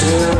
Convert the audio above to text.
still